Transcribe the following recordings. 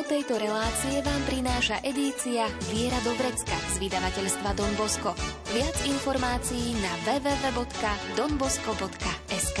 Tému tejto relácie vám prináša edícia Viera do Vrecka z vydavateľstva Don Bosco. Viac informácií na www.donbosco.sk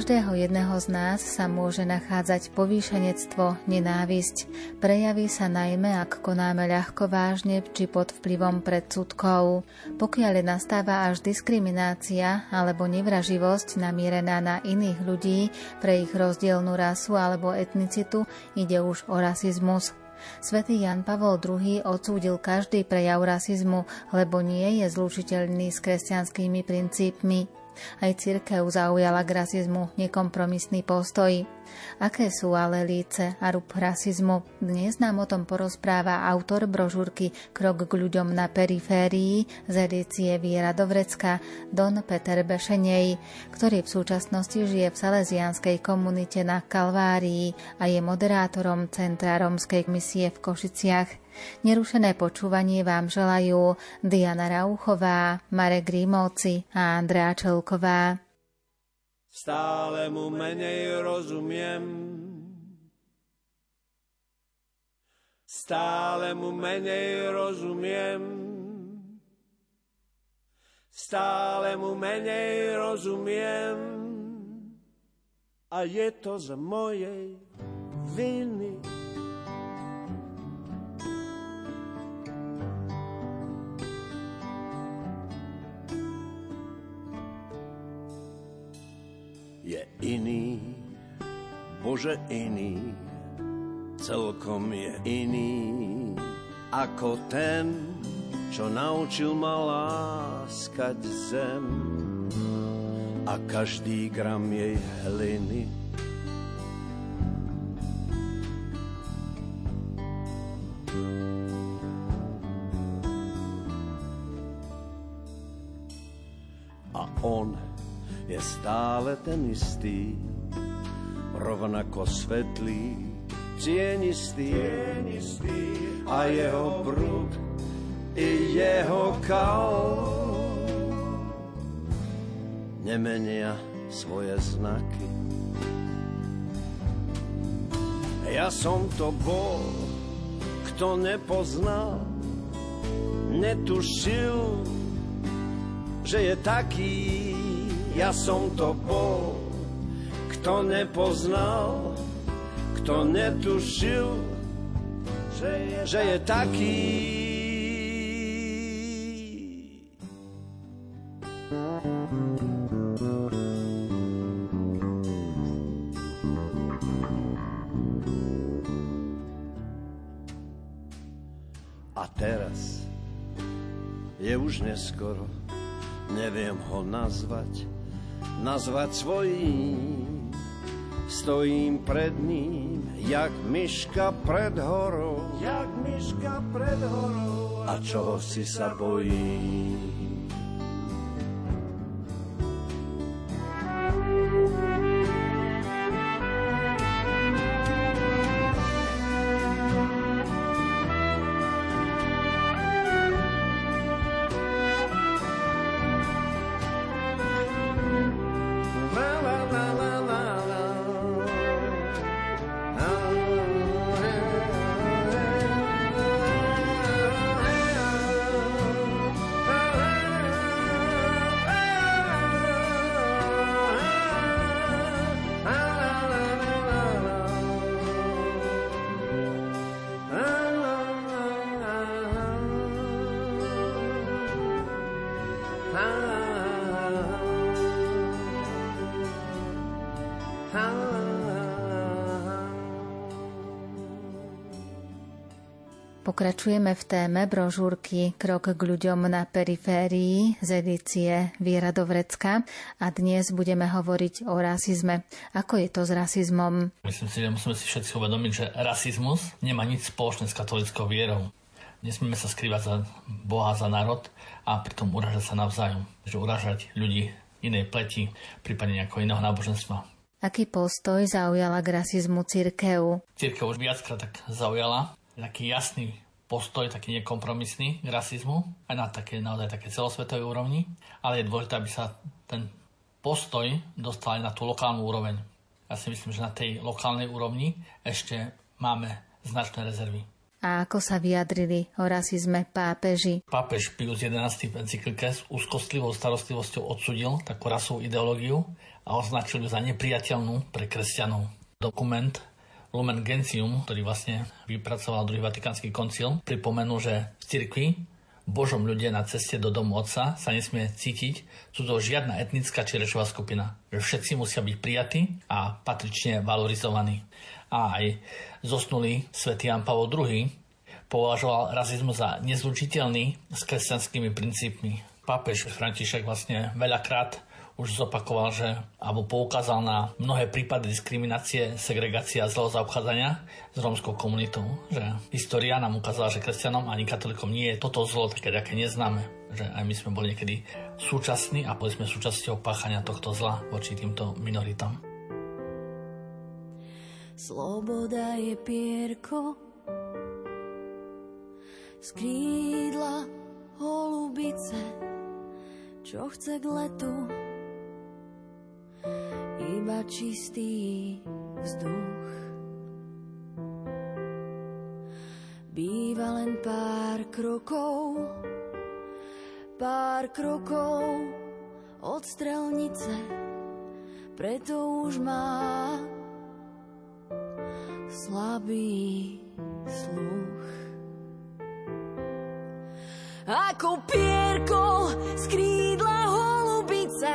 Každého jedného z nás sa môže nachádzať povýšenectvo, nenávisť. Prejaví sa najmä, ak konáme ľahko vážne či pod vplyvom predsudkov. Pokiaľ nastáva až diskriminácia alebo nevraživosť namierená na iných ľudí pre ich rozdielnú rasu alebo etnicitu, ide už o rasizmus. Svetý Jan Pavol II odsúdil každý prejav rasizmu, lebo nie je zlučiteľný s kresťanskými princípmi. Aj cirkev zaujala k rasizmu nekompromisný postoj. Aké sú ale líce a rúb rasizmu? Dnes nám o tom porozpráva autor brožúrky Krok k ľuďom na periférii z edície Viera Dovrecka Don Peter Bešenej, ktorý v súčasnosti žije v salesianskej komunite na Kalvárii a je moderátorom Centra Rómskej misie v Košiciach. Nerušené počúvanie vám želajú Diana Rauchová, Marek Rímovci a Andrea Čelková. Stále mu menej rozumiem. Stále mu menej rozumiem. Stále mu menej rozumiem. A je to z mojej viny. Bože iný, celkom je iný ako ten, čo naučil ma láskať zem a každý gram jej hliny. A on je stále ten istý, rovnako svetlý, cienistý, cienistý a jeho prúd i jeho kal nemenia svoje znaky. Ja som to bol, kto nepoznal, netušil, že je taký ja som to bol, kto nepoznal, kto netušil, že je, že je taký. A teraz je už neskoro, neviem ho nazvať, nazvať svojím. Stojím pred ním, jak myška pred horou. Jak myška pred horou. A čoho si sa bojím? Pokračujeme v téme brožúrky Krok k ľuďom na periférii z edície Viera do Vrecka a dnes budeme hovoriť o rasizme. Ako je to s rasizmom? Myslím si, že musíme si všetci uvedomiť, že rasizmus nemá nič spoločné s katolickou vierou. Nesmieme sa skrývať za Boha, za národ a pritom uražať sa navzájom. Že uražať ľudí inej pleti, prípadne nejakého iného náboženstva. Aký postoj zaujala k rasizmu církev? Církev už viackrát tak zaujala taký jasný postoj, taký nekompromisný k rasizmu, aj na také, naozaj také celosvetovej úrovni, ale je dôležité, aby sa ten postoj dostal aj na tú lokálnu úroveň. Ja si myslím, že na tej lokálnej úrovni ešte máme značné rezervy. A ako sa vyjadrili o rasizme pápeži? Pápež Pius XI v encyklike s úzkostlivou starostlivosťou odsudil takú rasovú ideológiu a označil ju za nepriateľnú pre kresťanov. Dokument Lumen Gentium, ktorý vlastne vypracoval druhý Vatikánsky koncil, pripomenul, že v cirkvi Božom ľudia na ceste do domu Otca sa nesmie cítiť cudzo žiadna etnická či rečová skupina. Že všetci musia byť prijatí a patrične valorizovaní a aj zosnulý svätý Jan Pavel II považoval rasizmus za nezlučiteľný s kresťanskými princípmi. Pápež František vlastne veľakrát už zopakoval, že alebo poukázal na mnohé prípady diskriminácie, segregácia a zlého zaobchádzania s rómskou komunitou. Že história nám ukázala, že kresťanom ani katolikom nie je toto zlo také, aké neznáme. Že aj my sme boli niekedy súčasní a boli sme súčasťou páchania tohto zla voči týmto minoritám. Sloboda je pierko z krídla holubice, čo chce k letu iba čistý vzduch. Býva len pár krokov, pár krokov od strelnice, preto už má slabý sluch. Ako pierko z krídla holubice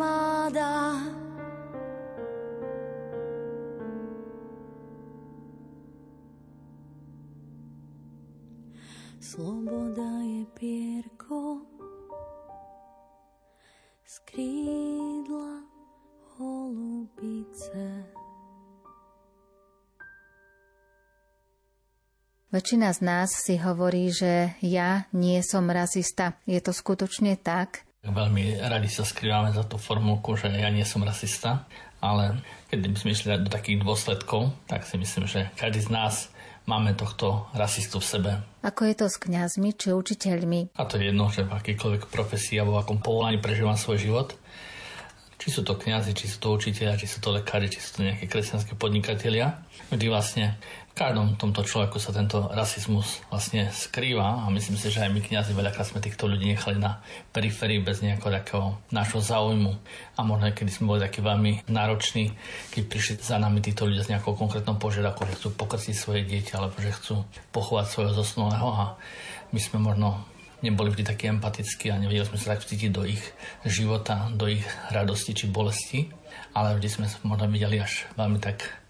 Z krídla holubice. Väčšina z nás si hovorí, že ja nie som rasista. Je to skutočne tak? Veľmi radi sa skrývame za tú formulku, že ja nie som rasista, ale keď by sme išli do takých dôsledkov, tak si myslím, že každý z nás máme tohto rasistu v sebe. Ako je to s kňazmi či učiteľmi? A to je jedno, že v akýkoľvek profesii alebo v akom povolaní prežívam svoj život. Či sú to kňazi, či sú to učiteľia, či sú to lekári, či sú to nejaké kresťanské podnikatelia. Vždy vlastne v každom tomto človeku sa tento rasizmus vlastne skrýva a myslím si, že aj my kniazy veľakrát sme týchto ľudí nechali na periférii bez nejakého nášho záujmu. A možno kedy sme boli takí veľmi nároční, keď prišli za nami títo ľudia s nejakou konkrétnou požiadavkou, že chcú pokrstiť svoje dieťa alebo že chcú pochovať svojho zosnulého. A my sme možno neboli vždy takí empatickí a nevedeli sme sa tak vcítiť do ich života, do ich radosti či bolesti, ale vždy sme možno videli až veľmi tak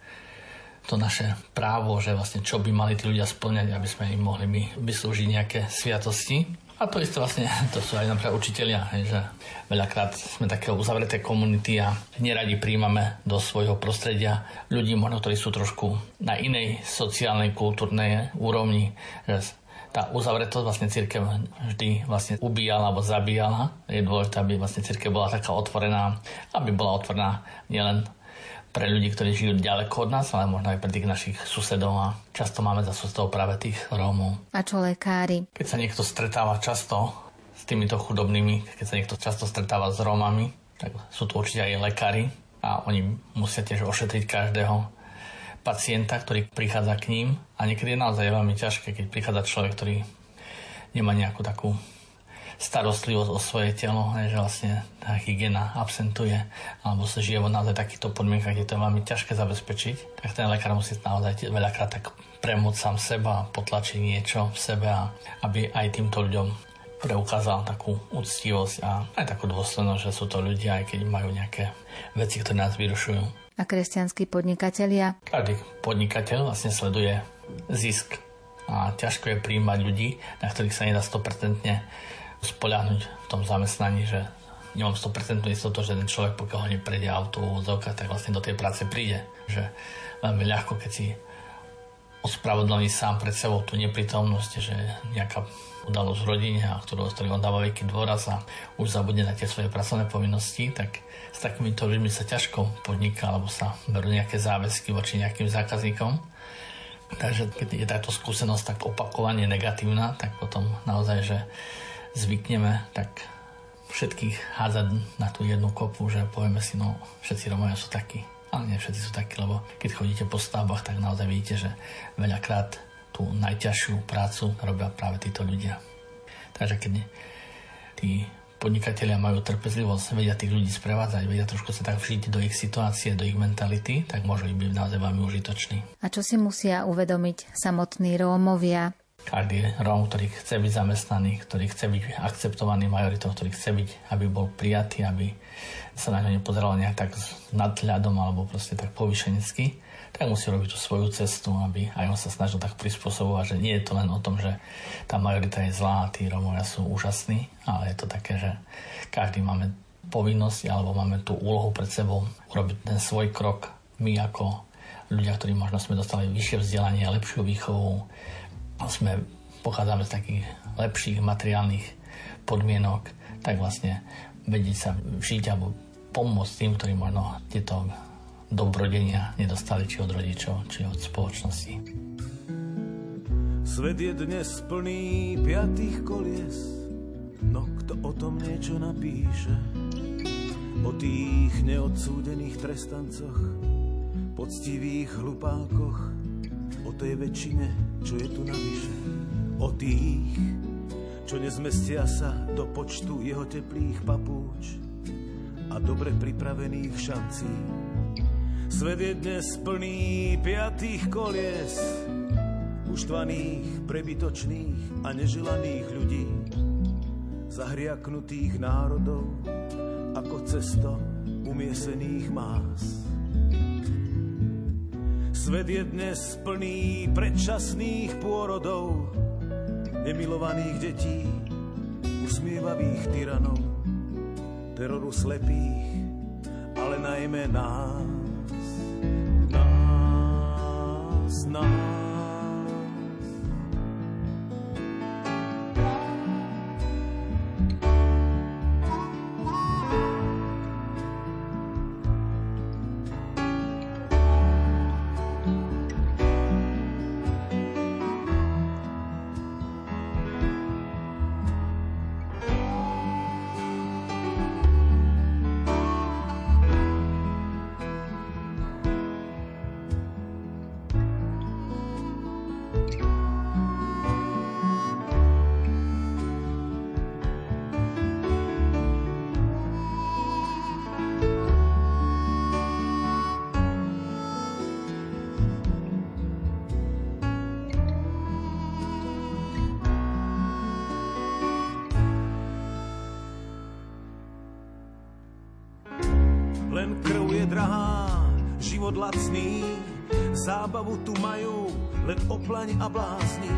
to naše právo, že vlastne čo by mali tí ľudia splňať, aby sme im mohli my vyslúžiť nejaké sviatosti. A to isté vlastne, to sú aj napríklad učiteľia, že veľakrát sme také uzavreté komunity a neradi príjmame do svojho prostredia ľudí, možno ktorí sú trošku na inej sociálnej, kultúrnej úrovni, že tá uzavretosť vlastne církev vždy vlastne ubíjala alebo zabíjala. Je dôležité, aby vlastne církev bola taká otvorená, aby bola otvorená nielen pre ľudí, ktorí žijú ďaleko od nás, ale možno aj pre tých našich susedov a často máme za susedov práve tých Rómov. A čo lekári? Keď sa niekto stretáva často s týmito chudobnými, keď sa niekto často stretáva s Rómami, tak sú tu určite aj lekári a oni musia tiež ošetriť každého pacienta, ktorý prichádza k ním a niekedy je naozaj veľmi ťažké, keď prichádza človek, ktorý nemá nejakú takú starostlivosť o svoje telo, že vlastne tá hygiena absentuje, alebo sa žije naozaj takýchto podmienkach, kde to je veľmi ťažké zabezpečiť, tak ten lekár musí naozaj veľakrát tak premôcť sám seba, potlačiť niečo v sebe, a aby aj týmto ľuďom preukázal takú úctivosť a aj takú dôslednosť, že sú to ľudia, aj keď majú nejaké veci, ktoré nás vyrušujú. A kresťanskí podnikatelia? Každý podnikateľ vlastne sleduje zisk a ťažko je príjmať ľudí, na ktorých sa nedá 100% spoľahnúť v tom zamestnaní, že nemám 100% istotu, že ten človek, pokiaľ ho neprejde auto v tak vlastne do tej práce príde. Že veľmi ľahko, keď si ospravedlní sám pred sebou tú neprítomnosť, že nejaká udalosť v rodine, a ktorú, ktorý on dáva veľký dôraz a už zabudne na tie svoje pracovné povinnosti, tak s takýmito ľuďmi sa ťažko podniká, alebo sa berú nejaké záväzky voči nejakým zákazníkom. Takže keď je táto skúsenosť tak opakovane negatívna, tak potom naozaj, že zvykneme tak všetkých hádzať na tú jednu kopu, že povieme si, no všetci Romovia sú takí. Ale nie všetci sú takí, lebo keď chodíte po stavbách, tak naozaj vidíte, že veľakrát tú najťažšiu prácu robia práve títo ľudia. Takže keď tí podnikatelia majú trpezlivosť, vedia tých ľudí sprevádzať, vedia trošku sa tak vžiť do ich situácie, do ich mentality, tak môžu byť naozaj veľmi užitoční. A čo si musia uvedomiť samotní Rómovia? Každý Róm, ktorý chce byť zamestnaný, ktorý chce byť akceptovaný majoritou, ktorý chce byť, aby bol prijatý, aby sa na ňo nepozeral nejak tak nadhľadom alebo proste tak povyšenecky, tak musí robiť tú svoju cestu, aby aj on sa snažil tak prispôsobovať, že nie je to len o tom, že tá majorita je zlá a tí Rómovia sú úžasní, ale je to také, že každý máme povinnosť alebo máme tú úlohu pred sebou urobiť ten svoj krok. My ako ľudia, ktorí možno sme dostali vyššie vzdelanie lepšiu výchovu, sme, pochádzame z takých lepších materiálnych podmienok, tak vlastne vedieť sa žiť alebo pomôcť tým, ktorí možno tieto dobrodenia nedostali či od rodičov, či od spoločnosti. Svet je dnes plný piatých kolies, no kto o tom niečo napíše? O tých neodsúdených trestancoch, poctivých hlupákoch, o tej väčšine, čo je tu navyše. O tých, čo nezmestia sa do počtu jeho teplých papúč a dobre pripravených šancí. Svet je dnes plný piatých kolies, uštvaných, prebytočných a neželaných ľudí, zahriaknutých národov ako cesto umiesených más. Svet je dnes plný predčasných pôrodov, nemilovaných detí, usmievavých tyranov, teroru slepých, ale najmä nás, nás, nás. Zábavu tu majú len oplani a blázni.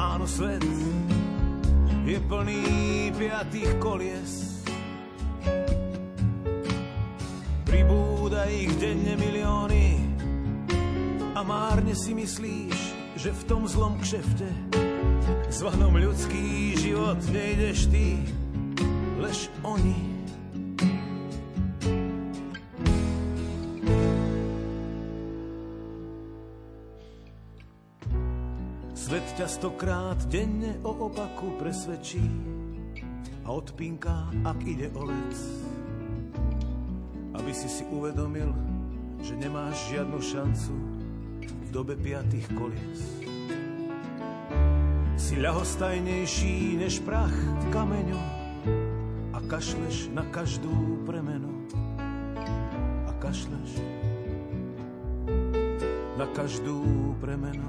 Áno, svet je plný piatých kolies. Pribúda ich denne milióny a márne si myslíš, že v tom zlom kšefte zvanom ľudský život nejdeš ty, lež oni. Stokrát denne o opaku presvedčí a odpínka, ak ide o lec. Aby si si uvedomil, že nemáš žiadnu šancu v dobe piatých kolies. Si ľahostajnejší než prach kameňu a kašleš na každú premenu. A kašleš na každú premenu.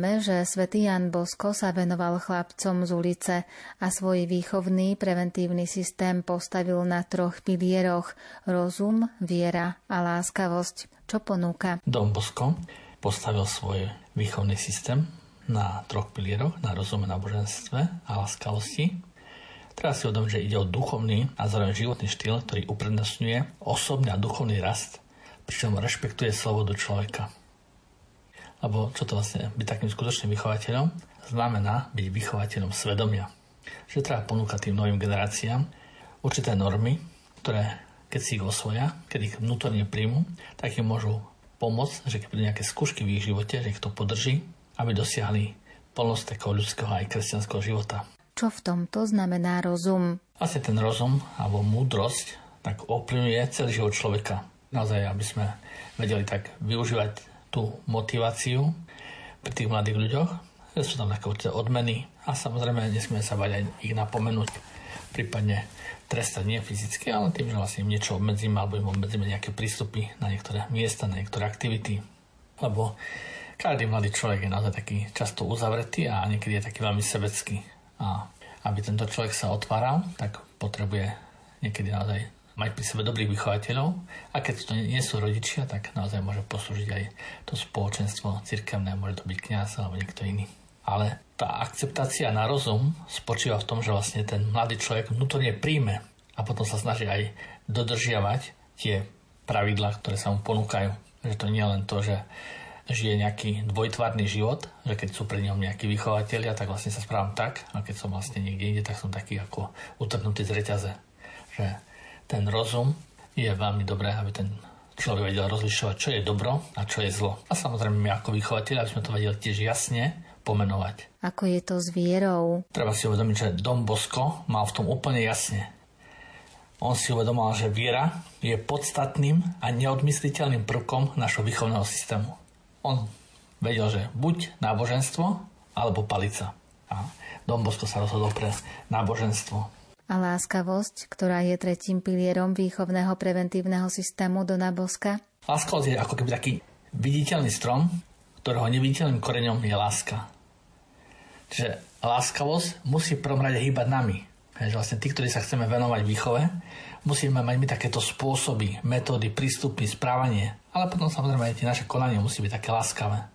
Vieme, že svätý Jan Bosko sa venoval chlapcom z ulice a svoj výchovný preventívny systém postavil na troch pilieroch rozum, viera a láskavosť. Čo ponúka? Dom Bosko postavil svoj výchovný systém na troch pilieroch, na rozume, náboženstve a láskavosti. Treba si uvedomiť, že ide o duchovný a zároveň životný štýl, ktorý uprednostňuje osobný a duchovný rast, pričom rešpektuje slobodu človeka. Lebo čo to vlastne byť takým skutočným vychovateľom? Znamená byť vychovateľom svedomia. Že treba ponúkať tým novým generáciám určité normy, ktoré keď si ich osvoja, keď ich vnútorne príjmu, tak im môžu pomôcť, že keď budú nejaké skúšky v ich živote, že ich to podrží, aby dosiahli plnosť takého ľudského aj kresťanského života. Čo v tomto znamená rozum? Vlastne ten rozum alebo múdrosť tak ovplyvňuje celý život človeka. Naozaj, aby sme vedeli tak využívať tú motiváciu pri tých mladých ľuďoch. Sú tam také určité odmeny a samozrejme nesmieme sa bať aj ich napomenúť, prípadne trestať nie fyzicky, ale tým, že vlastne im niečo obmedzíme alebo im obmedzíme nejaké prístupy na niektoré miesta, na niektoré aktivity. Lebo každý mladý človek je naozaj taký často uzavretý a niekedy je taký veľmi sebecký. A aby tento človek sa otváral, tak potrebuje niekedy naozaj mať pri sebe dobrých vychovateľov a keď to nie sú rodičia, tak naozaj môže poslúžiť aj to spoločenstvo cirkevné, môže to byť kniaz alebo niekto iný. Ale tá akceptácia na rozum spočíva v tom, že vlastne ten mladý človek vnútorne príjme a potom sa snaží aj dodržiavať tie pravidlá, ktoré sa mu ponúkajú. Že to nie je len to, že žije nejaký dvojtvárny život, že keď sú pri ňom nejakí vychovateľia, tak vlastne sa správam tak, a keď som vlastne niekde inde, tak som taký ako utrhnutý z reťaze. Že ten rozum je veľmi dobré, aby ten človek vedel rozlišovať, čo je dobro a čo je zlo. A samozrejme my ako vychovateľi, aby sme to vedeli tiež jasne pomenovať. Ako je to s vierou? Treba si uvedomiť, že Dom Bosko mal v tom úplne jasne. On si uvedomal, že viera je podstatným a neodmysliteľným prvkom našho výchovného systému. On vedel, že buď náboženstvo, alebo palica. A Dom Bosko sa rozhodol pre náboženstvo a láskavosť, ktorá je tretím pilierom výchovného preventívneho systému Dona Boska? Láskavosť je ako keby taký viditeľný strom, ktorého neviditeľným koreňom je láska. Čiže láskavosť musí v prvom rade hýbať nami. Že vlastne tí, ktorí sa chceme venovať výchove, musíme mať my takéto spôsoby, metódy, prístupy, správanie. Ale potom samozrejme aj tie naše konanie musí byť také láskavé.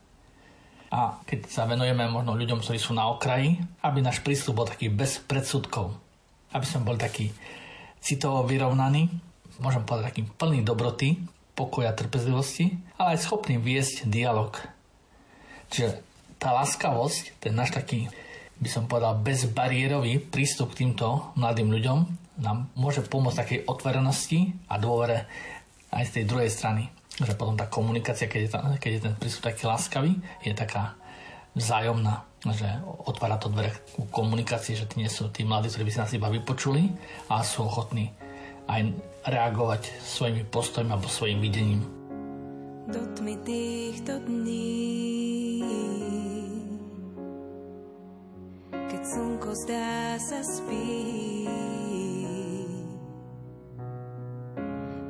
A keď sa venujeme možno ľuďom, ktorí sú na okraji, aby náš prístup bol taký bez predsudkov, aby sme boli takí citovo vyrovnaní, môžem povedať takým plný dobroty, pokoja, trpezlivosti, ale aj schopný viesť dialog. Čiže tá láskavosť, ten náš taký, by som povedal, bezbariérový prístup k týmto mladým ľuďom nám môže pomôcť takej otvorenosti a dôvere aj z tej druhej strany. Že potom tá komunikácia, keď je, tá, keď je ten prístup taký láskavý, je taká vzájomná že otvára to dvere ku komunikácii, že tí nie sú tí mladí, ktorí by si nás iba vypočuli a sú ochotní aj reagovať svojimi postojmi alebo svojim videním. Do tmy týchto dní Keď slnko zdá sa spí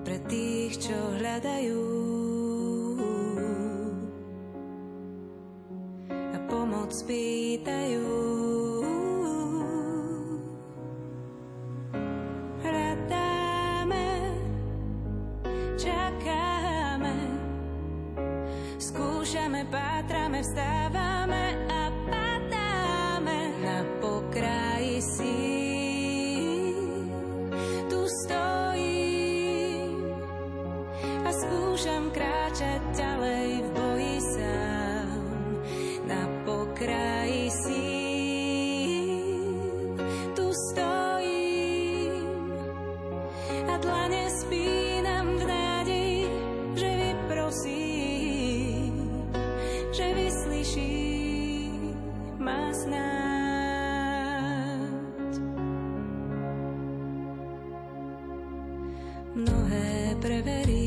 Pre tých, čo hľadajú pomoc pýtajú. Čakáme, skúšame, pátrame, vstáme. Že vyslyší ma snáď. Mnohé preverí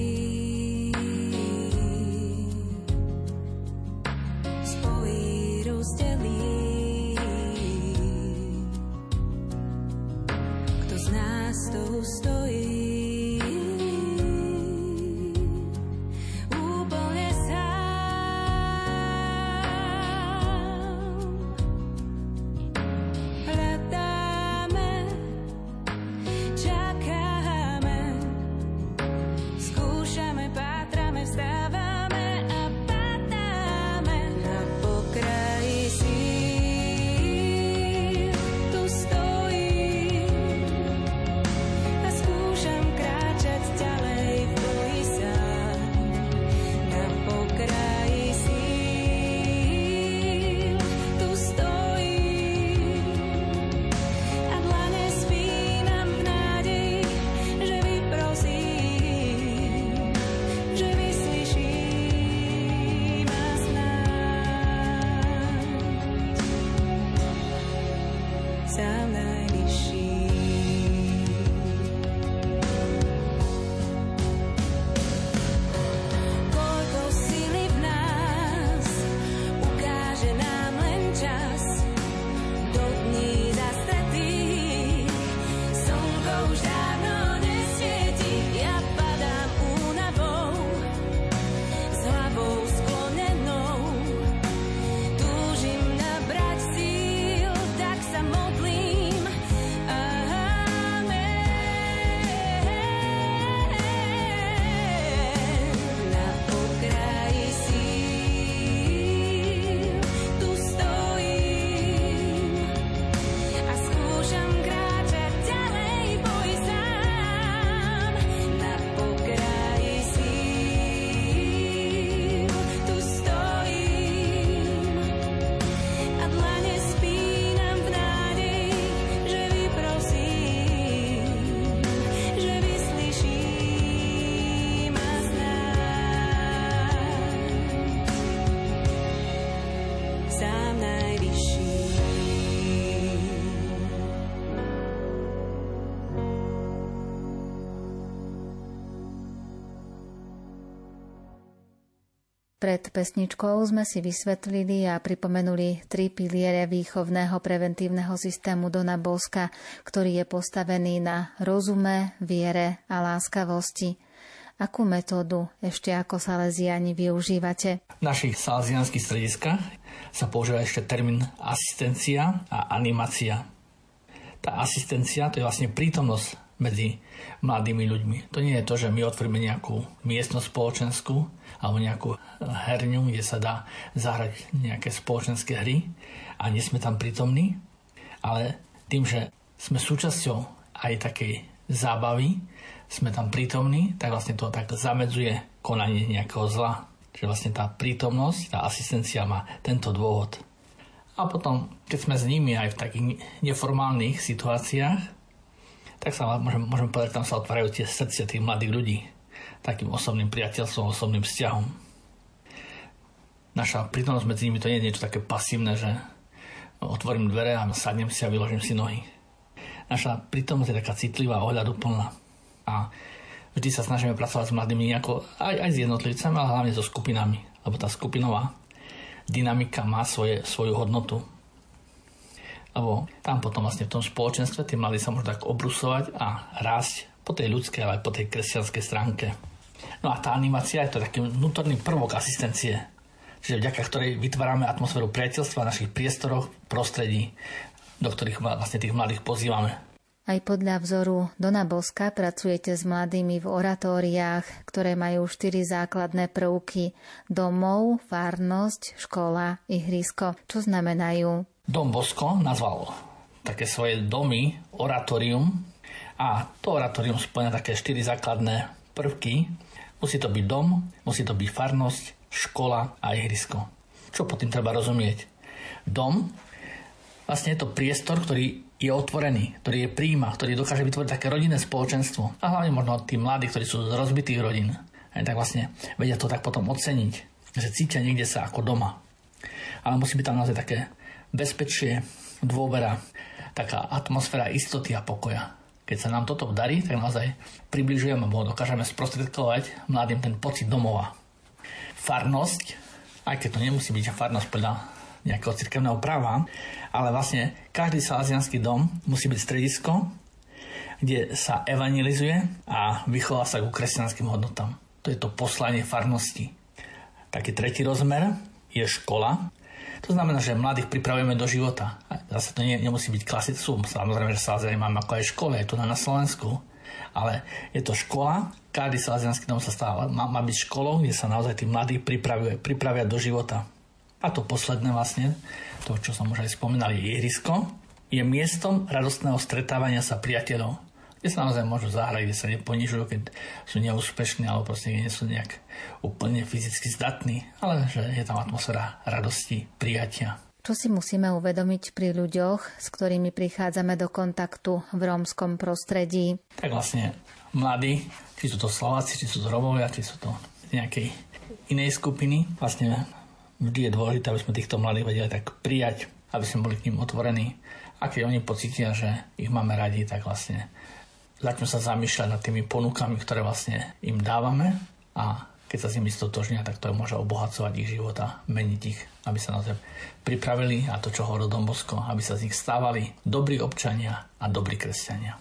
Pred pesničkou sme si vysvetlili a pripomenuli tri piliere výchovného preventívneho systému Dona Boska, ktorý je postavený na rozume, viere a láskavosti. Akú metódu ešte ako saleziani využívate? V našich salesianských strediskách sa používa ešte termín asistencia a animácia. Tá asistencia to je vlastne prítomnosť medzi mladými ľuďmi. To nie je to, že my otvoríme nejakú miestnosť spoločenskú alebo nejakú herňu, kde sa dá zahrať nejaké spoločenské hry a nie sme tam prítomní, ale tým, že sme súčasťou aj takej zábavy, sme tam prítomní, tak vlastne to tak zamedzuje konanie nejakého zla. Čiže vlastne tá prítomnosť, tá asistencia má tento dôvod. A potom, keď sme s nimi aj v takých neformálnych situáciách, tak sa môžem, môžem povedať, tam sa otvárajú tie srdcia tých mladých ľudí takým osobným priateľstvom, osobným vzťahom. Naša prítomnosť medzi nimi to nie je niečo také pasívne, že otvorím dvere a sadnem si a vyložím si nohy. Naša prítomnosť je taká citlivá, ohľaduplná. A vždy sa snažíme pracovať s mladými nejako, aj, aj s jednotlivcami, ale hlavne so skupinami. Lebo tá skupinová dynamika má svoje, svoju hodnotu. Lebo tam potom vlastne v tom spoločenstve tí mladí sa môžu tak obrusovať a rásť po tej ľudskej, ale aj po tej kresťanskej stránke. No a tá animácia je to taký vnútorný prvok asistencie, čiže vďaka ktorej vytvárame atmosféru priateľstva v našich priestoroch, prostredí, do ktorých vlastne tých mladých pozývame. Aj podľa vzoru Dona Boska pracujete s mladými v oratóriách, ktoré majú štyri základné prvky. Domov, farnosť, škola, ihrisko. Čo znamenajú? Dom Bosko nazval také svoje domy oratórium a to oratórium spĺňa také štyri základné prvky Musí to byť dom, musí to byť farnosť, škola a ihrisko. Čo pod tým treba rozumieť? Dom, vlastne je to priestor, ktorý je otvorený, ktorý je príjma, ktorý dokáže vytvoriť také rodinné spoločenstvo. A hlavne možno tí mladí, ktorí sú z rozbitých rodín, aj tak vlastne vedia to tak potom oceniť, že cítia niekde sa ako doma. Ale musí byť tam naozaj také bezpečie, dôvera, taká atmosféra istoty a pokoja. Keď sa nám toto darí, tak naozaj približujeme, alebo dokážeme sprostredkovať mladým ten pocit domova. Farnosť, aj keď to nemusí byť farnosť podľa nejakého cirkevného práva, ale vlastne každý salazianský dom musí byť stredisko, kde sa evangelizuje a vychová sa ku kresťanským hodnotám. To je to poslanie farnosti. Taký tretí rozmer je škola, to znamená, že mladých pripravujeme do života. Zase to nie, nemusí byť klasickú, samozrejme, že Salesiani máme ako aj škole, je to na, Slovensku, ale je to škola, každý salazianský dom sa stáva, má, má byť školou, kde sa naozaj tí mladí pripravuje, pripravia do života. A to posledné vlastne, to, čo som už aj spomínal, je ihrisko, je miestom radostného stretávania sa priateľov kde sa naozaj môžu zahrať, kde sa neponižujú, keď sú neúspešní alebo proste nie sú nejak úplne fyzicky zdatní, ale že je tam atmosféra radosti, prijatia. Čo si musíme uvedomiť pri ľuďoch, s ktorými prichádzame do kontaktu v rómskom prostredí? Tak vlastne mladí, či sú to Slováci, či sú to Romovia, či sú to nejakej inej skupiny, vlastne vždy je dôležité, aby sme týchto mladých vedeli tak prijať, aby sme boli k ním otvorení. A keď oni pocítia, že ich máme radi, tak vlastne začnú sa zamýšľať nad tými ponukami, ktoré vlastne im dávame a keď sa s nimi stotožnia, tak to môže obohacovať ich život a meniť ich, aby sa naozaj pripravili a to, čo hovoril Dombosko, aby sa z nich stávali dobrí občania a dobrí kresťania.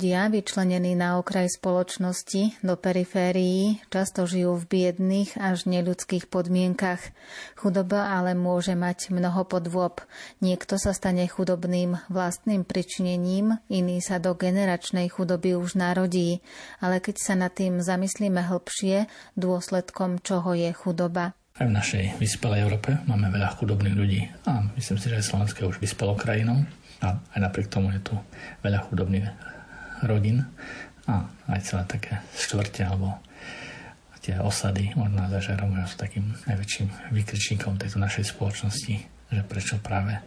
Ľudia, vyčlenení na okraj spoločnosti, do periférií, často žijú v biedných až neľudských podmienkach. Chudoba ale môže mať mnoho podôb. Niekto sa stane chudobným vlastným pričinením, iný sa do generačnej chudoby už narodí. Ale keď sa nad tým zamyslíme hlbšie, dôsledkom čoho je chudoba. Aj v našej vyspelej Európe máme veľa chudobných ľudí a myslím si, že aj Slovensko je už vyspelou krajinou a aj napriek tomu je tu veľa chudobných rodín a aj celé také štvrte alebo tie osady možno za Žerom sú takým najväčším vykričníkom tejto našej spoločnosti, že prečo práve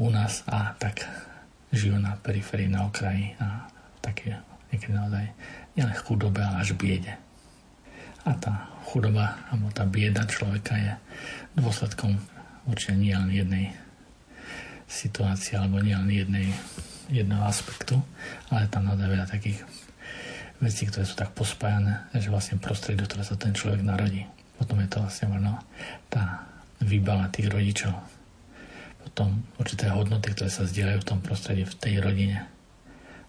u nás a tak žijú na periférii, na okraji a také niekedy naozaj nielen chudobe, ale až biede. A tá chudoba alebo tá bieda človeka je dôsledkom určite nie jednej situácie alebo nie jednej jedného aspektu, ale tam naozaj veľa takých vecí, ktoré sú tak pospájané, že vlastne prostredie, ktoré sa ten človek narodí. Potom je to vlastne možno tá výbava tých rodičov. Potom určité hodnoty, ktoré sa zdieľajú v tom prostredí, v tej rodine.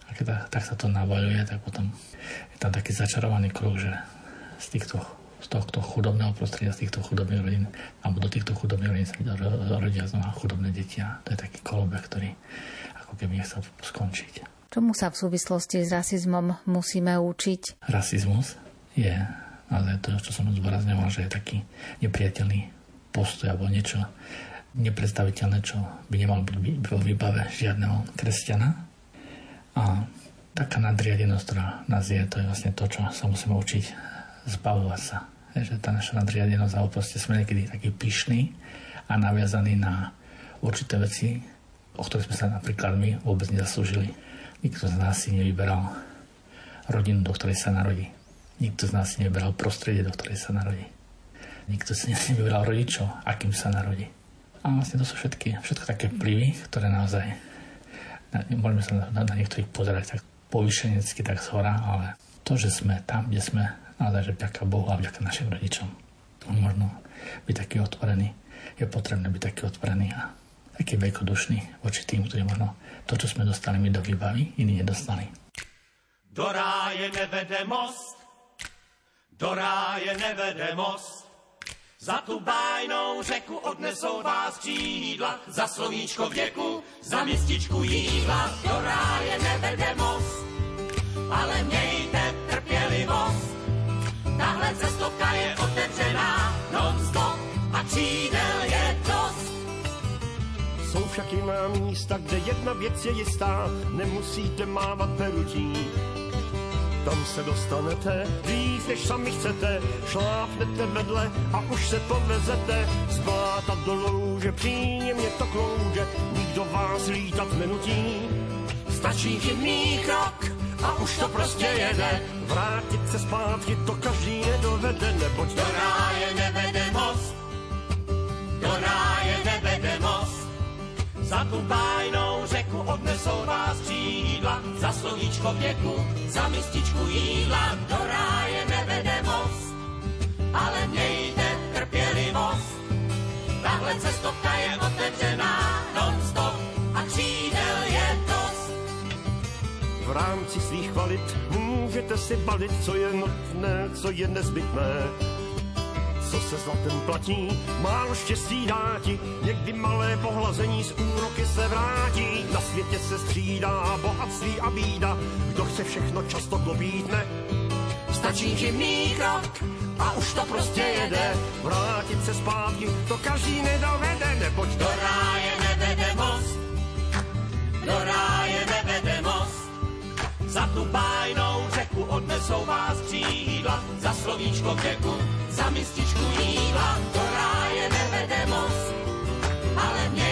A keď tak, tak sa to nabaľuje, tak potom je tam taký začarovaný kruh, že z týchto z tohto chudobného prostredia, z týchto chudobných rodín, alebo do týchto chudobných rodín sa rodia znova chudobné deti a to je taký kolobek, ktorý ako keby nechcel skončiť. Čomu sa v súvislosti s rasizmom musíme učiť? Rasizmus je, ale to, čo som zdôrazňoval, že je taký nepriateľný postoj alebo niečo nepredstaviteľné, čo by nemal byť vo výbave žiadneho kresťana. A taká nadriadenosť, ktorá nás je, to je vlastne to, čo sa musíme učiť zbavovať sa. Že tá naša nadriadenosť, alebo proste sme niekedy taký pyšný a naviazaný na určité veci, o ktoré sme sa napríklad my vôbec nezaslúžili. Nikto z nás si nevyberal rodinu, do ktorej sa narodí. Nikto z nás si nevyberal prostredie, do ktorej sa narodí. Nikto si nevyberal rodičov, akým sa narodí. A vlastne to sú všetky, všetko také vplyvy, ktoré naozaj na, môžeme sa na, na niektorých pozerať tak povyšenecky, tak zhora, ale to, že sme tam, kde sme, naozaj, že vďaka Bohu a vďaka našim rodičom. Možno byť taký otvorený. Je potrebné byť taký otvorený a taký veľkodušný voči tým, ktorí možno to, čo sme dostali my do výbavy, iní nedostali. Do ráje nevede most, do ráje nevede most. Za tu bájnou řeku odnesou vás křídla, za slovíčko věku, za mističku jídla. Do ráje nevede most, ale mějte trpělivost. Tahle cestovka je otevřená non-stop a křídel je dost. Jsou však jiná místa, kde jedna věc je jistá, nemusíte mávat perutí. Tam se dostanete dřív, než sami chcete, šlápnete vedle a už se povezete z bláta do louže, příjemně to klouže, nikdo vás lítat nenutí. Stačí chybný krok a už to prostě jede, vrátit se zpátky to každý nedovede, neboť Do ráje nevede most, do ráje nevede most. Za tu bájnou řeku odnesou vás křídla, za slovíčko věku, za mističku jídla. Do ráje nevede most, ale mějte trpělivost. Tahle cestovka je otevřená v rámci svých kvalit můžete si balit, co je nutné, co je nezbytné. Co se zlatem platí, málo štěstí dá ti, někdy malé pohlazení z úroky se vrátí. Na světě se střídá bohatství a bída, kdo chce všechno často globítne. Stačí chybný krok a už to prostě jede. Vrátit se zpátky, to každý nedovede, neboť Do ráje nevede most, Za tu bájnou řeku odnesou vás křídla, za slovíčko věku, za mističku jídla. Do ráje nevede most, ale mějte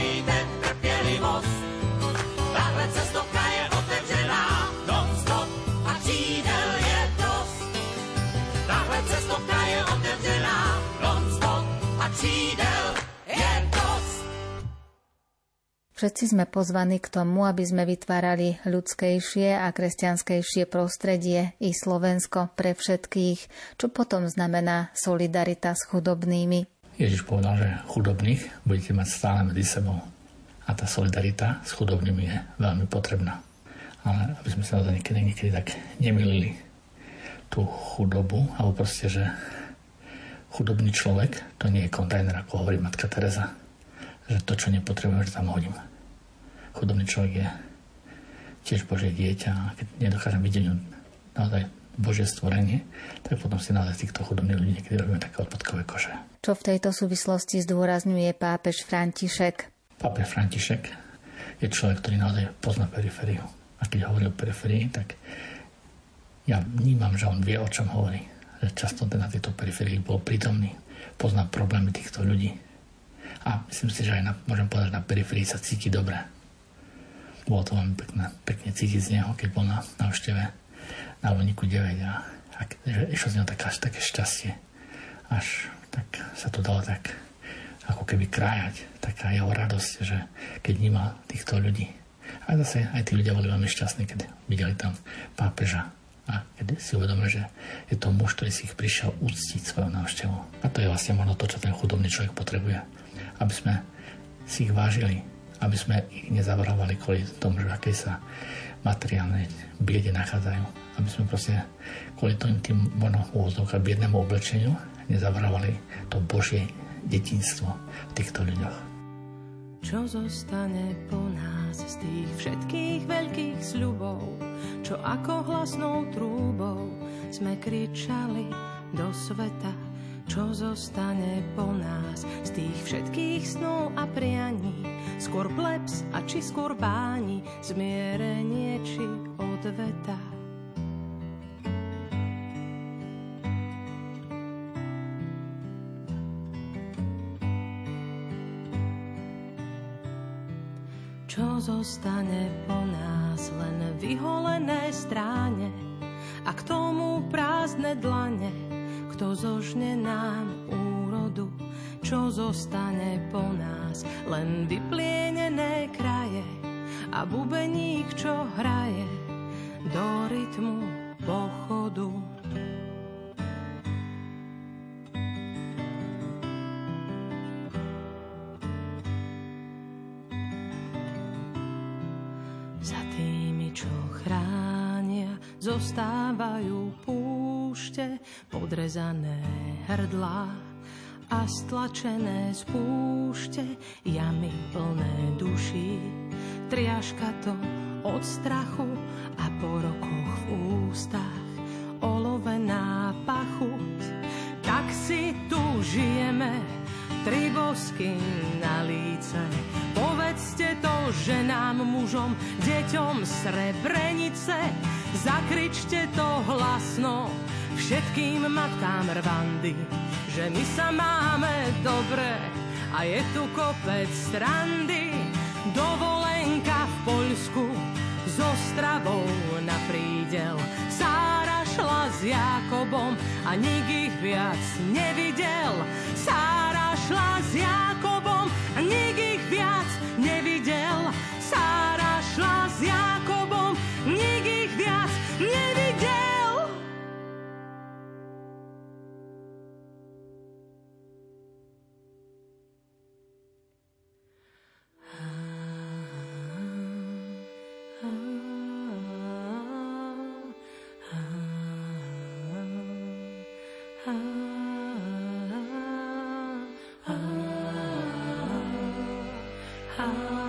Všetci sme pozvaní k tomu, aby sme vytvárali ľudskejšie a kresťanskejšie prostredie i Slovensko pre všetkých, čo potom znamená solidarita s chudobnými. Ježiš povedal, že chudobných budete mať stále medzi sebou. A tá solidarita s chudobnými je veľmi potrebná. Ale aby sme sa naozaj niekedy, niekedy tak nemilili tú chudobu, alebo proste, že chudobný človek, to nie je kontajner, ako hovorí matka Teresa, že to, čo nepotrebujem, že tam hodím. Chudobný človek je tiež Božie dieťa a keď nedokážem vidieť naozaj Božie stvorenie, tak potom si naozaj týchto chudobných ľudí niekedy robíme také odpadkové koše. Čo v tejto súvislosti zdôrazňuje pápež František? Pápež František je človek, ktorý naozaj pozná perifériu. A keď hovorí o periférii, tak ja vnímam, že on vie, o čom hovorí. Že často na tejto periférii bol prítomný, pozná problémy týchto ľudí. A myslím si, že aj na, môžem povedať, na periférii sa cíti dobre. Bolo to veľmi pekné, pekne cítiť z neho, keď bol na návšteve na Vlníku 9 a, a že išlo z neho také, také šťastie. Až tak sa to dalo tak ako keby krájať. Taká jeho radosť, že keď vníma týchto ľudí. A zase aj tí ľudia boli veľmi šťastní, keď videli tam pápeža a keď si uvedomili, že je to muž, ktorý si ich prišiel uctiť svojou návštevou. A to je vlastne možno to, čo ten chudobný človek potrebuje. Aby sme si ich vážili, aby sme ich nezavrhovali kvôli tomu, že akej sa materiálnej biede nachádzajú. Aby sme proste kvôli tým, tým možno biednému oblečeniu nezavrhovali to Božie detinstvo v týchto ľuďoch. Čo zostane po nás z tých všetkých veľkých sľubov, čo ako hlasnou trúbou sme kričali do sveta, čo zostane po nás z tých všetkých snov a prianí, skôr plebs a či skôr báni, zmierenie či odveta. Čo zostane po nás len vyholené stráne a k tomu prázdne dlane, kto zožne nám úrodu. Čo zostane po nás len vyplienené kraje a bubeník, čo hraje do rytmu pochodu. zostávajú púšte, podrezané hrdlá a stlačené z púšte, jamy plné duší. Triaška to od strachu a po rokoch v ústach olovená pachuť. Tak si tu žijeme, tri bosky na líce. Povedzte to ženám, mužom, deťom Srebrenice, Zakričte to hlasno všetkým matkám Rwandy, že my sa máme dobre a je tu kopec strandy. Dovolenka v Poľsku s Ostravou na prídel. Sára šla s Jakobom a nik ich viac nevidel. Sára šla s Jakobom a nik ich viac Za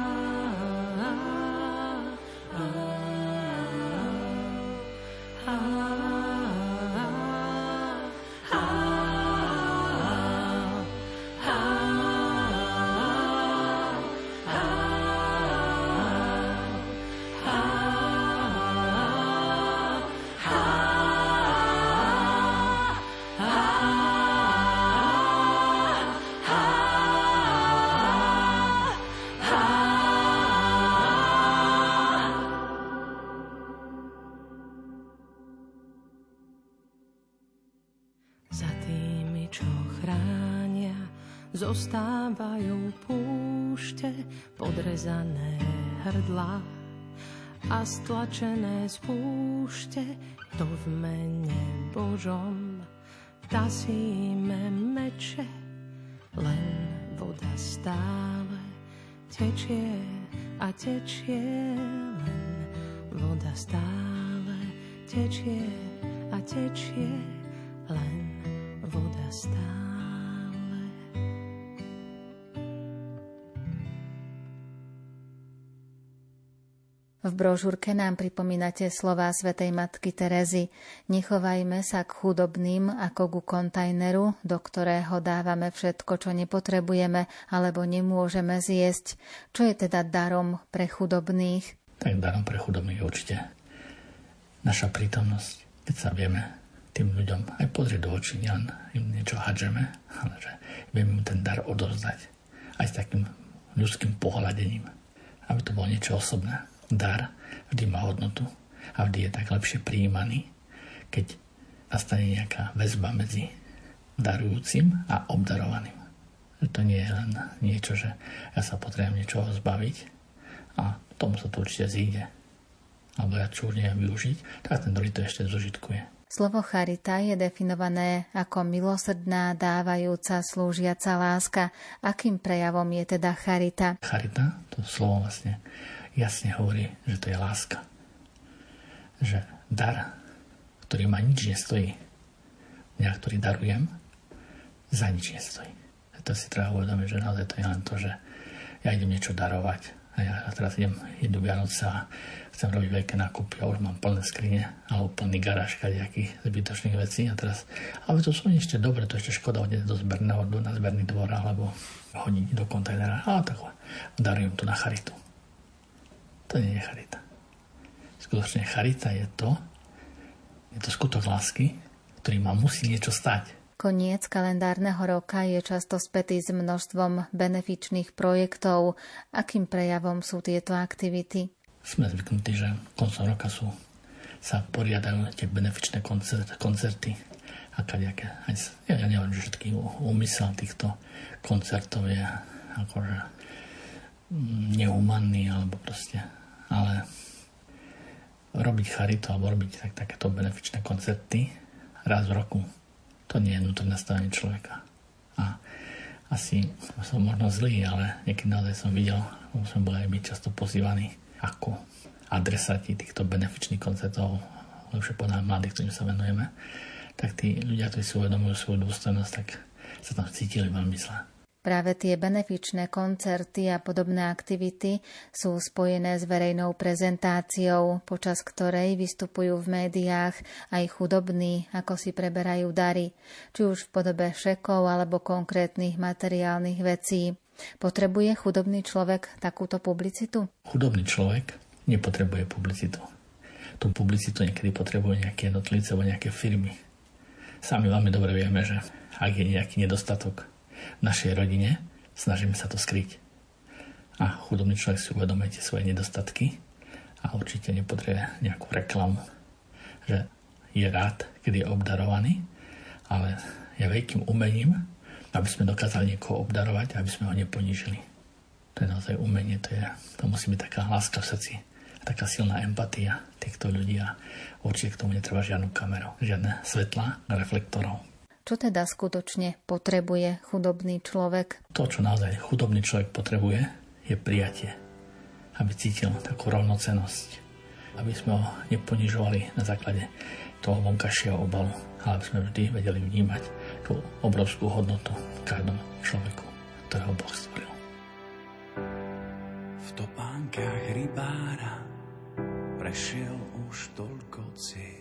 zostávajú púšte, podrezané hrdlá a stlačené z púšte, to v mene Božom tasíme meče, len voda stále tečie a tečie len voda stále tečie a tečie, len voda stále. V brožúrke nám pripomínate slová svätej matky Terezy. Nechovajme sa k chudobným ako ku kontajneru, do ktorého dávame všetko, čo nepotrebujeme alebo nemôžeme zjesť. Čo je teda darom pre chudobných? Tak darom pre chudobných je určite naša prítomnosť, keď sa vieme tým ľuďom aj pozrieť do očí, nielen im niečo hadžeme, ale že vieme im ten dar odozdať aj s takým ľudským pohľadením, aby to bolo niečo osobné dar vždy má hodnotu a vždy je tak lepšie prijímaný, keď nastane nejaká väzba medzi darujúcim a obdarovaným. Že to nie je len niečo, že ja sa potrebujem niečoho zbaviť a tomu sa to určite zíde. Alebo ja čo neviem využiť, tak ten druhý to ešte zužitkuje. Slovo charita je definované ako milosrdná, dávajúca, slúžiaca láska. Akým prejavom je teda charita? Charita, to slovo vlastne jasne hovorí, že to je láska. Že dar, ktorý ma nič nestojí, ja, ktorý darujem, za nič nestojí. To si treba uvedomiť, že naozaj to je len to, že ja idem niečo darovať a ja teraz idem, idú Vianoce a chcem robiť veľké nákupy a už mám plné skrine alebo plný garáž nejakých zbytočných vecí a teraz, ale to sú ešte dobre, to ešte škoda hodne do zberného, na zberný dvor alebo hodiť do kontajnera, ale tak darujem to na charitu. To nie je charita. Skutočne charita je to, je to skutok lásky, ktorý ma musí niečo stať. Koniec kalendárneho roka je často spätý s množstvom benefičných projektov. Akým prejavom sú tieto aktivity? Sme zvyknutí, že koncom roka sú, sa poriadajú tie benefičné koncert, koncerty a kadejaké. Ja, ja neviem, že všetký úmysel týchto koncertov je akože mm, nehumanný alebo proste ale robiť charitu alebo robiť tak, takéto benefičné koncerty raz v roku, to nie je vnútorné nastavenie človeka. A asi som možno zlý, ale niekedy naozaj som videl, lebo sme boli aj my často pozývaní ako adresáti týchto benefičných koncertov, lepšie povedať mladých, ktorým sa venujeme, tak tí ľudia, ktorí si uvedomujú svoju dôstojnosť, tak sa tam cítili veľmi zle. Práve tie benefičné koncerty a podobné aktivity sú spojené s verejnou prezentáciou, počas ktorej vystupujú v médiách aj chudobní, ako si preberajú dary, či už v podobe šekov alebo konkrétnych materiálnych vecí. Potrebuje chudobný človek takúto publicitu? Chudobný človek nepotrebuje publicitu. Tú publicitu niekedy potrebujú nejaké jednotlivce alebo nejaké firmy. Sami veľmi dobre vieme, že ak je nejaký nedostatok v našej rodine, snažíme sa to skryť. A chudobný človek si uvedomuje tie svoje nedostatky a určite nepotrebuje nejakú reklamu, že je rád, keď je obdarovaný, ale je veľkým umením, aby sme dokázali niekoho obdarovať, aby sme ho neponížili. To je naozaj umenie, to, je, to musí byť taká láska v srdci, taká silná empatia týchto ľudí a určite k tomu netreba žiadnu kameru, žiadne svetla, reflektorov. Čo teda skutočne potrebuje chudobný človek? To, čo naozaj chudobný človek potrebuje, je prijatie. Aby cítil takú rovnocenosť. Aby sme ho neponižovali na základe toho vonkajšieho obalu, ale aby sme vždy vedeli vnímať tú obrovskú hodnotu v každom človeku, ktorého Boh stvoril. V topánkach rybára prešiel už toľko ciest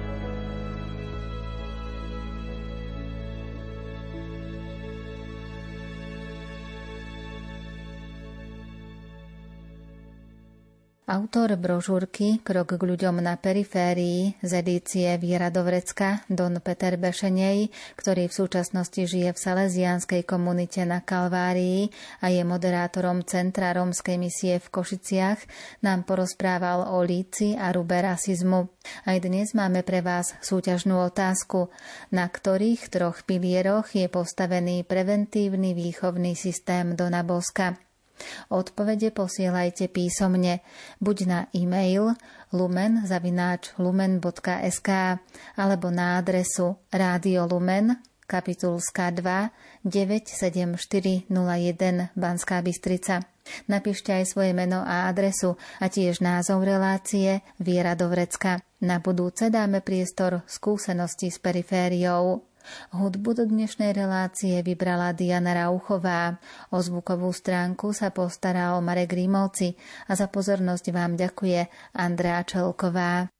Autor brožúrky Krok k ľuďom na periférii z edície Viera Dovrecka Don Peter Bešenej, ktorý v súčasnosti žije v salesianskej komunite na Kalvárii a je moderátorom Centra rómskej misie v Košiciach, nám porozprával o líci a rube rasizmu. Aj dnes máme pre vás súťažnú otázku, na ktorých troch pilieroch je postavený preventívny výchovný systém Dona Boska. Odpovede posielajte písomne buď na e-mail lumen.lumen.sk alebo na adresu Rádio Lumen kapitulská 2 97401 Banská Bystrica. Napíšte aj svoje meno a adresu a tiež názov relácie Viera do vrecka. Na budúce dáme priestor skúsenosti s perifériou. Hudbu do dnešnej relácie vybrala Diana Rauchová. O zvukovú stránku sa postaral Marek Rímovci a za pozornosť vám ďakuje Andrea Čelková.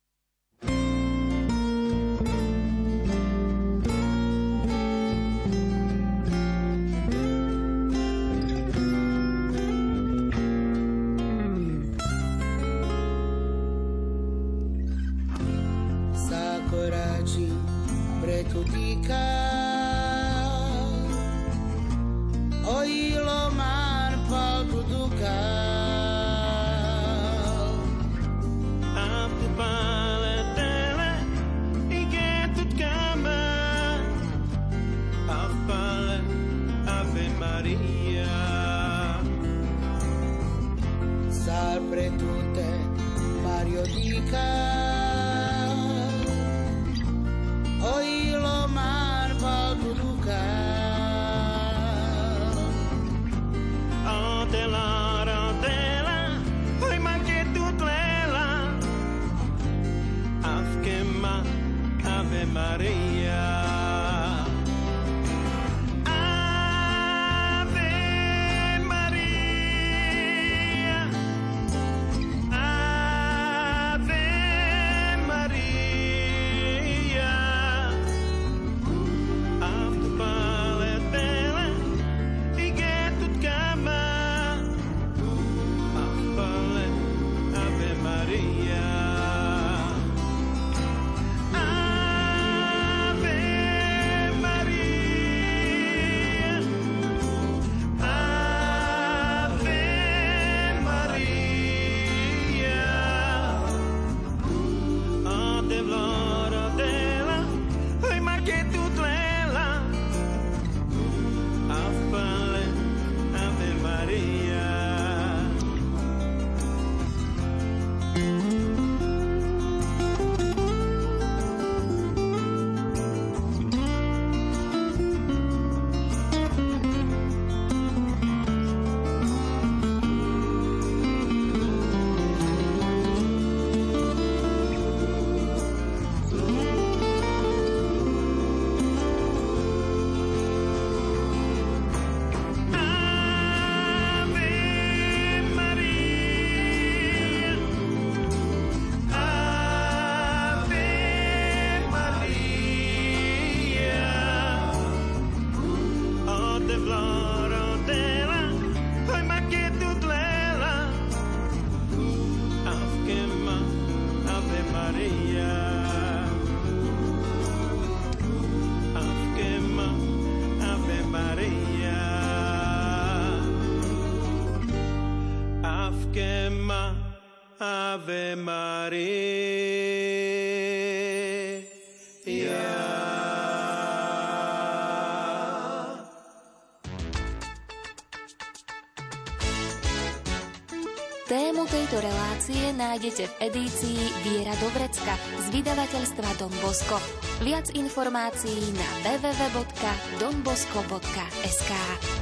Nájdete v edícii Viera do vrecka z vydavateľstva Don Bosco. Viac informácií na www.donbosco.sk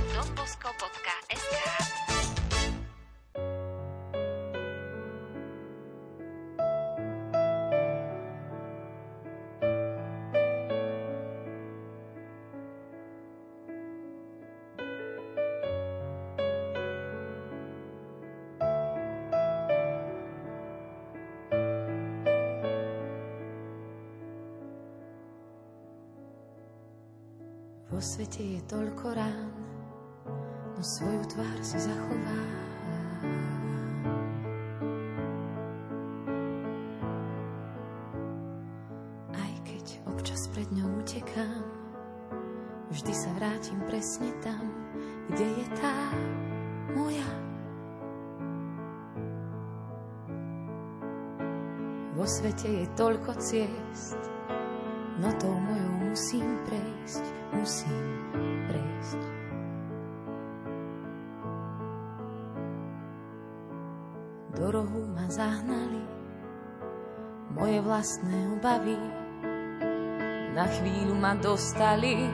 svete je toľko rán, no svoju tvár si zachová. Aj keď občas pred ňou utekám, vždy sa vrátim presne tam, kde je tá moja. Vo svete je toľko ciest, ma zahnali moje vlastné obavy, na chvíľu ma dostali.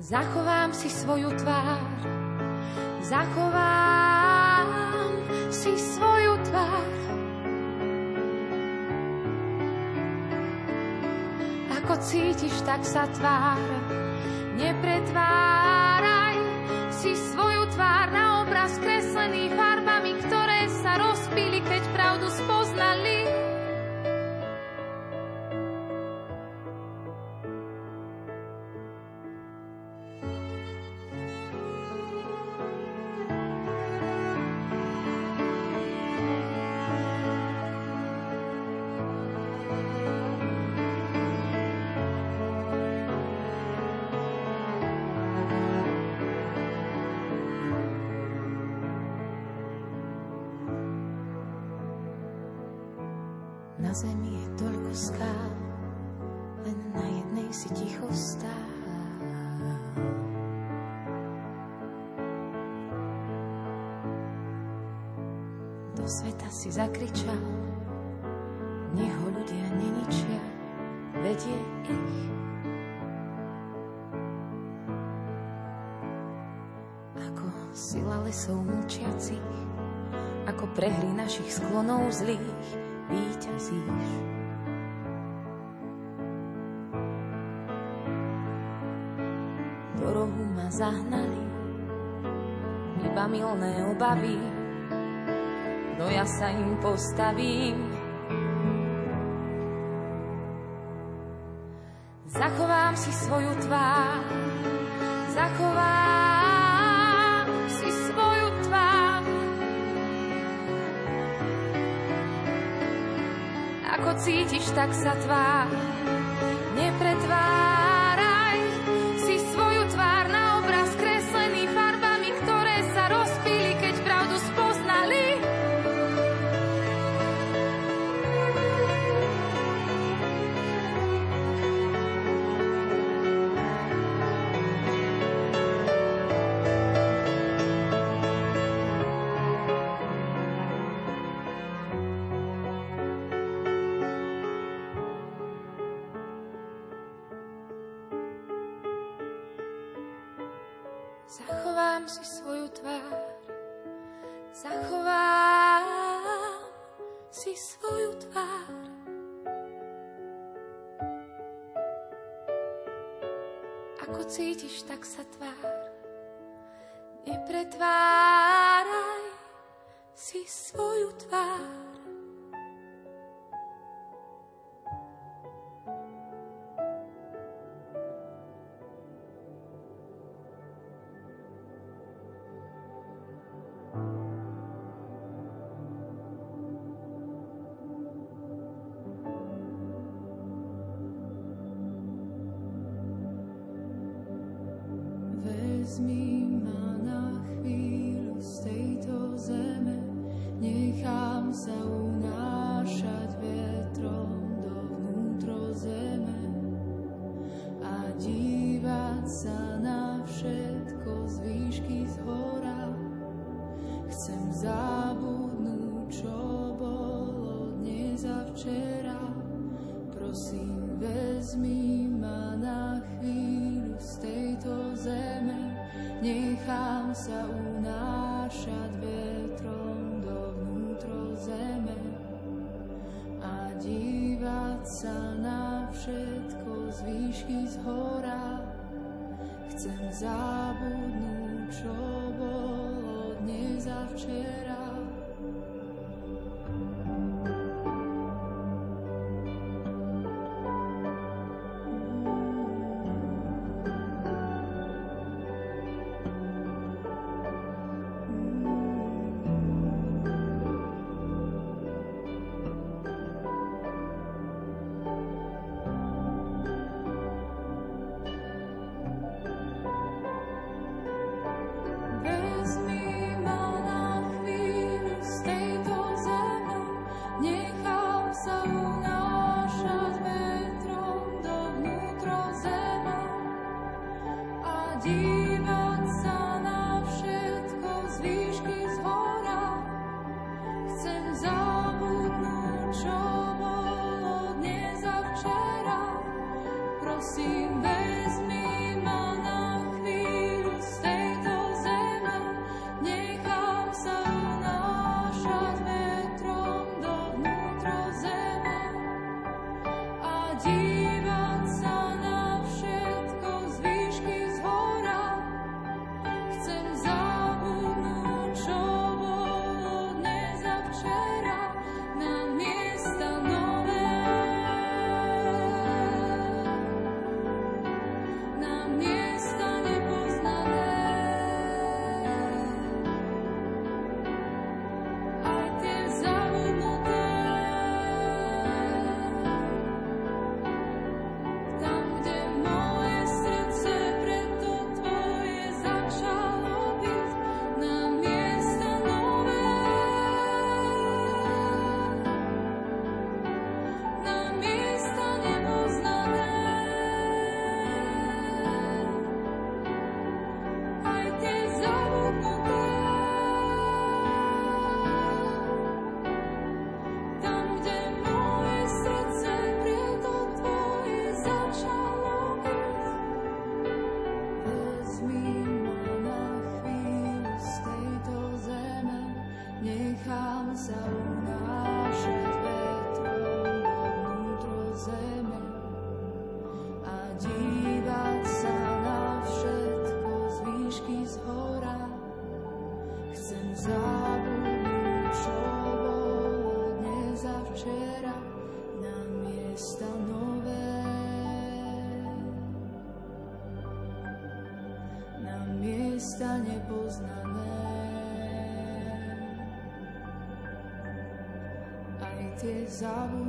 Zachovám si svoju tvár, zachovám si svoju tvár. ako cítiš, tak sa tvár. Nepretváraj sveta si zakričal, nech ho ľudia neničia, vedie ich. Ako sila lesov mučiacich, ako prehry našich sklonov zlých, víťazíš. Do rohu ma zahnali iba milné obavy, no ja sa im postavím. Zachovám si svoju tvár, zachovám cítiš, tak sa tvár. Nepretváraj si svoju tvár. zabudnú, čo bolo dnes a včera. Prosím, vezmi ma na chvíľu z tejto zeme, nechám sa unášať vetrom do vnútro zeme a dívať sa na všetko z výšky z hora. Chcem zájsť nepoznané. Aj tie zábavy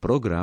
Program